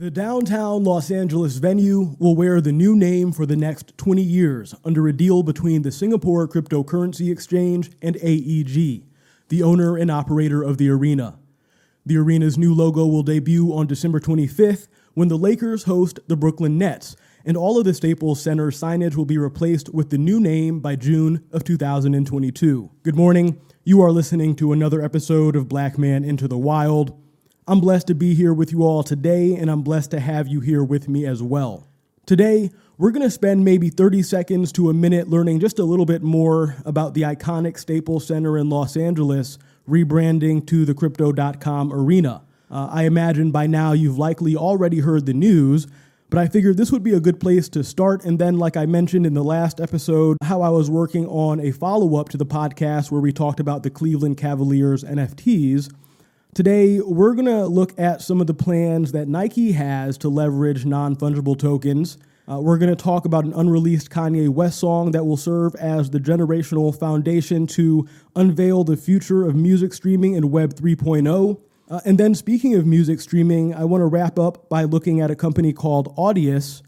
The downtown Los Angeles venue will wear the new name for the next 20 years under a deal between the Singapore Cryptocurrency Exchange and AEG, the owner and operator of the arena. The arena's new logo will debut on December 25th when the Lakers host the Brooklyn Nets, and all of the Staples Center signage will be replaced with the new name by June of 2022. Good morning. You are listening to another episode of Black Man Into the Wild. I'm blessed to be here with you all today, and I'm blessed to have you here with me as well. Today, we're going to spend maybe 30 seconds to a minute learning just a little bit more about the iconic Staples Center in Los Angeles rebranding to the Crypto.com arena. Uh, I imagine by now you've likely already heard the news, but I figured this would be a good place to start. And then, like I mentioned in the last episode, how I was working on a follow up to the podcast where we talked about the Cleveland Cavaliers NFTs. Today, we're going to look at some of the plans that Nike has to leverage non fungible tokens. Uh, we're going to talk about an unreleased Kanye West song that will serve as the generational foundation to unveil the future of music streaming in Web 3.0. Uh, and then, speaking of music streaming, I want to wrap up by looking at a company called Audius,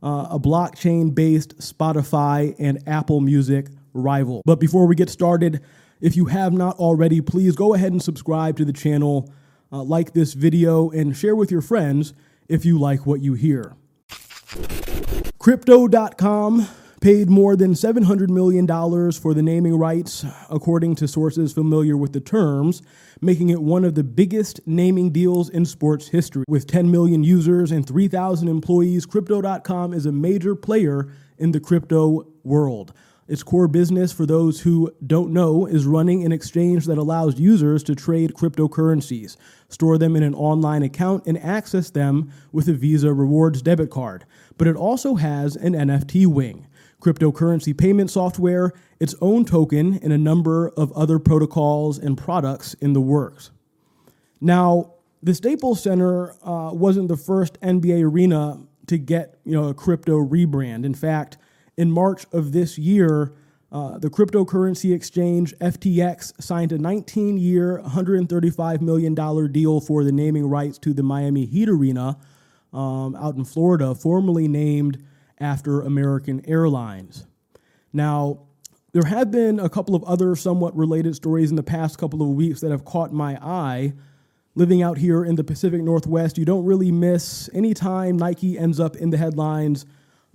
uh, a blockchain based Spotify and Apple Music rival. But before we get started, if you have not already, please go ahead and subscribe to the channel, uh, like this video, and share with your friends if you like what you hear. Crypto.com paid more than $700 million for the naming rights, according to sources familiar with the terms, making it one of the biggest naming deals in sports history. With 10 million users and 3,000 employees, Crypto.com is a major player in the crypto world. Its core business, for those who don't know, is running an exchange that allows users to trade cryptocurrencies, store them in an online account, and access them with a Visa Rewards debit card. But it also has an NFT wing, cryptocurrency payment software, its own token, and a number of other protocols and products in the works. Now, the Staples Center uh, wasn't the first NBA arena to get you know a crypto rebrand. In fact, in March of this year, uh, the cryptocurrency exchange FTX signed a 19 year, $135 million deal for the naming rights to the Miami Heat Arena um, out in Florida, formerly named after American Airlines. Now, there have been a couple of other somewhat related stories in the past couple of weeks that have caught my eye. Living out here in the Pacific Northwest, you don't really miss any time Nike ends up in the headlines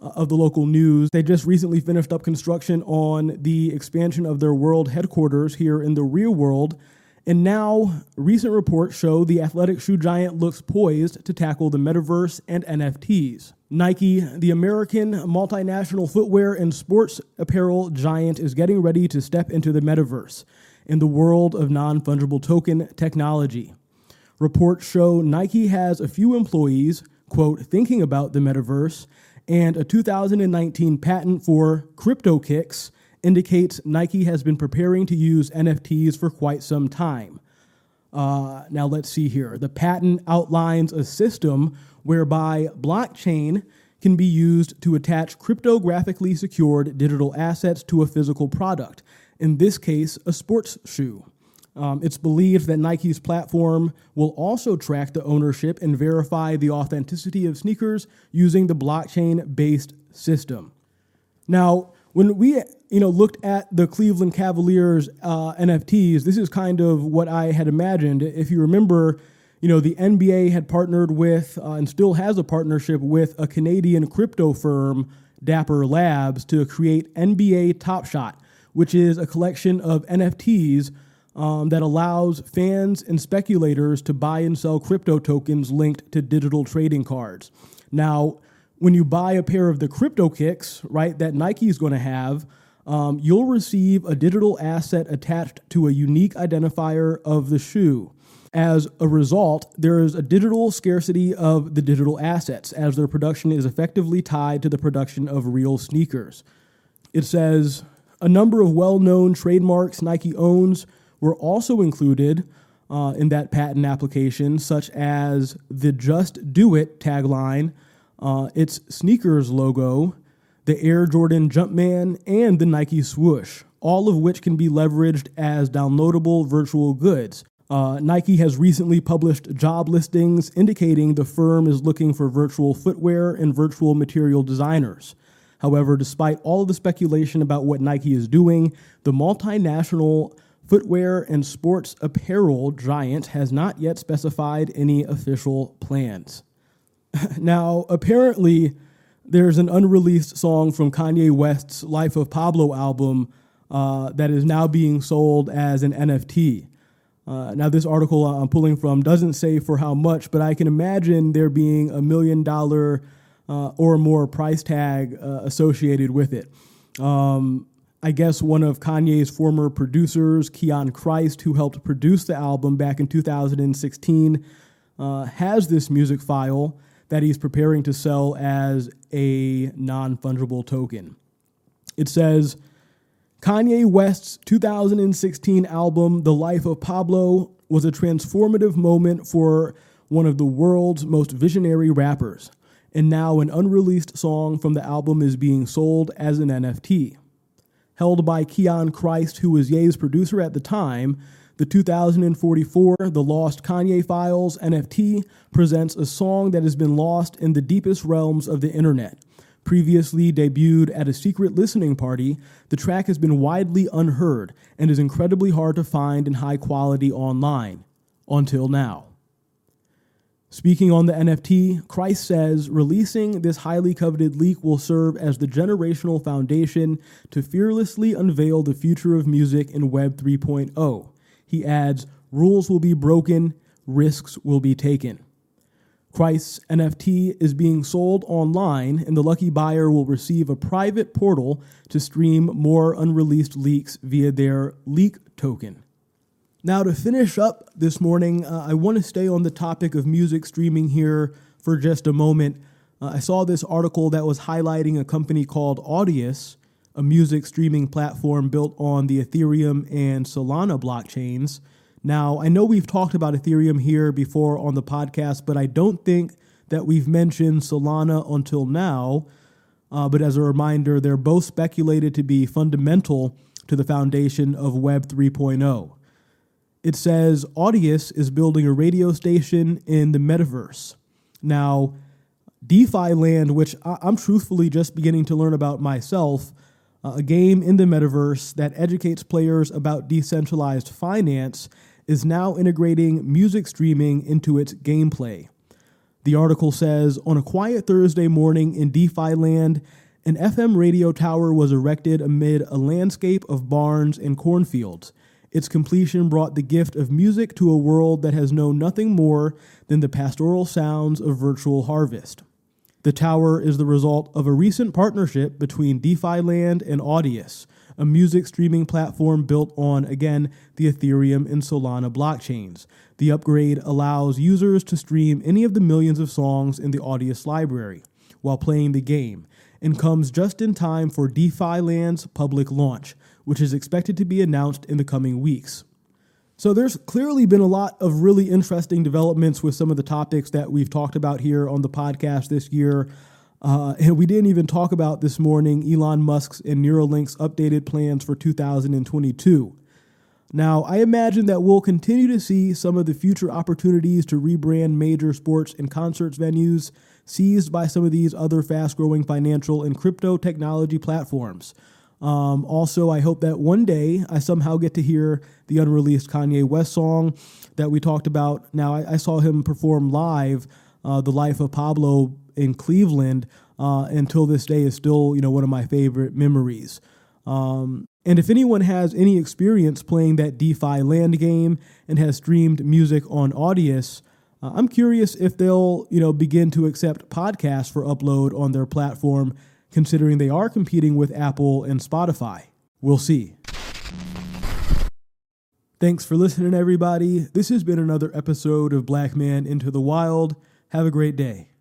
Uh, of the local news. They just recently finished up construction on the expansion of their world headquarters here in the real world. And now, recent reports show the athletic shoe giant looks poised to tackle the metaverse and NFTs. Nike, the American multinational footwear and sports apparel giant, is getting ready to step into the metaverse in the world of non fungible token technology. Reports show Nike has a few employees, quote, thinking about the metaverse and a 2019 patent for CryptoKicks indicates Nike has been preparing to use NFTs for quite some time. Uh, now, let's see here. The patent outlines a system whereby blockchain can be used to attach cryptographically secured digital assets to a physical product, in this case, a sports shoe. Um, it's believed that Nike's platform will also track the ownership and verify the authenticity of sneakers using the blockchain-based system. Now, when we you know looked at the Cleveland Cavaliers uh, NFTs, this is kind of what I had imagined. If you remember, you know the NBA had partnered with uh, and still has a partnership with a Canadian crypto firm, Dapper Labs, to create NBA Top Shot, which is a collection of NFTs um, that allows fans and speculators to buy and sell crypto tokens linked to digital trading cards. Now, when you buy a pair of the crypto kicks, right, that Nike is going to have, um, you'll receive a digital asset attached to a unique identifier of the shoe. As a result, there is a digital scarcity of the digital assets, as their production is effectively tied to the production of real sneakers. It says a number of well known trademarks Nike owns were also included uh, in that patent application, such as the Just Do It tagline, uh, its sneakers logo, the Air Jordan Jumpman, and the Nike swoosh, all of which can be leveraged as downloadable virtual goods. Uh, Nike has recently published job listings indicating the firm is looking for virtual footwear and virtual material designers. However, despite all of the speculation about what Nike is doing, the multinational footwear and sports apparel giant has not yet specified any official plans. now, apparently, there's an unreleased song from Kanye West's Life of Pablo album uh, that is now being sold as an NFT. Uh, now, this article I'm pulling from doesn't say for how much, but I can imagine there being a million dollar uh, or more price tag uh, associated with it. Um, I guess one of Kanye's former producers, Keon Christ, who helped produce the album back in 2016, uh, has this music file that he's preparing to sell as a non fungible token. It says, Kanye West's 2016 album, The Life of Pablo, was a transformative moment for one of the world's most visionary rappers. And now an unreleased song from the album is being sold as an NFT. Held by Keon Christ, who was Ye's producer at the time, the 2044 The Lost Kanye Files NFT presents a song that has been lost in the deepest realms of the internet Previously debuted at a secret listening party, the track has been widely unheard and is incredibly hard to find in high quality online. Until now. Speaking on the NFT, Christ says releasing this highly coveted leak will serve as the generational foundation to fearlessly unveil the future of music in Web 3.0. He adds, rules will be broken, risks will be taken. Christ's NFT is being sold online, and the lucky buyer will receive a private portal to stream more unreleased leaks via their leak token. Now, to finish up this morning, uh, I want to stay on the topic of music streaming here for just a moment. Uh, I saw this article that was highlighting a company called Audius, a music streaming platform built on the Ethereum and Solana blockchains. Now, I know we've talked about Ethereum here before on the podcast, but I don't think that we've mentioned Solana until now. Uh, but as a reminder, they're both speculated to be fundamental to the foundation of Web 3.0. It says Audius is building a radio station in the metaverse. Now, DeFi Land, which I'm truthfully just beginning to learn about myself, uh, a game in the metaverse that educates players about decentralized finance is now integrating music streaming into its gameplay. The article says On a quiet Thursday morning in DeFi land, an FM radio tower was erected amid a landscape of barns and cornfields. Its completion brought the gift of music to a world that has known nothing more than the pastoral sounds of virtual harvest. The tower is the result of a recent partnership between DeFi Land and Audius, a music streaming platform built on, again, the Ethereum and Solana blockchains. The upgrade allows users to stream any of the millions of songs in the Audius library while playing the game and comes just in time for DeFi Land's public launch, which is expected to be announced in the coming weeks. So, there's clearly been a lot of really interesting developments with some of the topics that we've talked about here on the podcast this year. Uh, and we didn't even talk about this morning Elon Musk's and Neuralink's updated plans for 2022. Now, I imagine that we'll continue to see some of the future opportunities to rebrand major sports and concerts venues seized by some of these other fast growing financial and crypto technology platforms. Um, also, I hope that one day I somehow get to hear the unreleased Kanye West song that we talked about. Now, I, I saw him perform live uh, The Life of Pablo in Cleveland uh, until this day is still you know one of my favorite memories. Um, and if anyone has any experience playing that DeFi land game and has streamed music on Audius, uh, I'm curious if they'll you know begin to accept podcasts for upload on their platform, considering they are competing with Apple and Spotify. We'll see. Thanks for listening, everybody. This has been another episode of Black Man Into the Wild. Have a great day.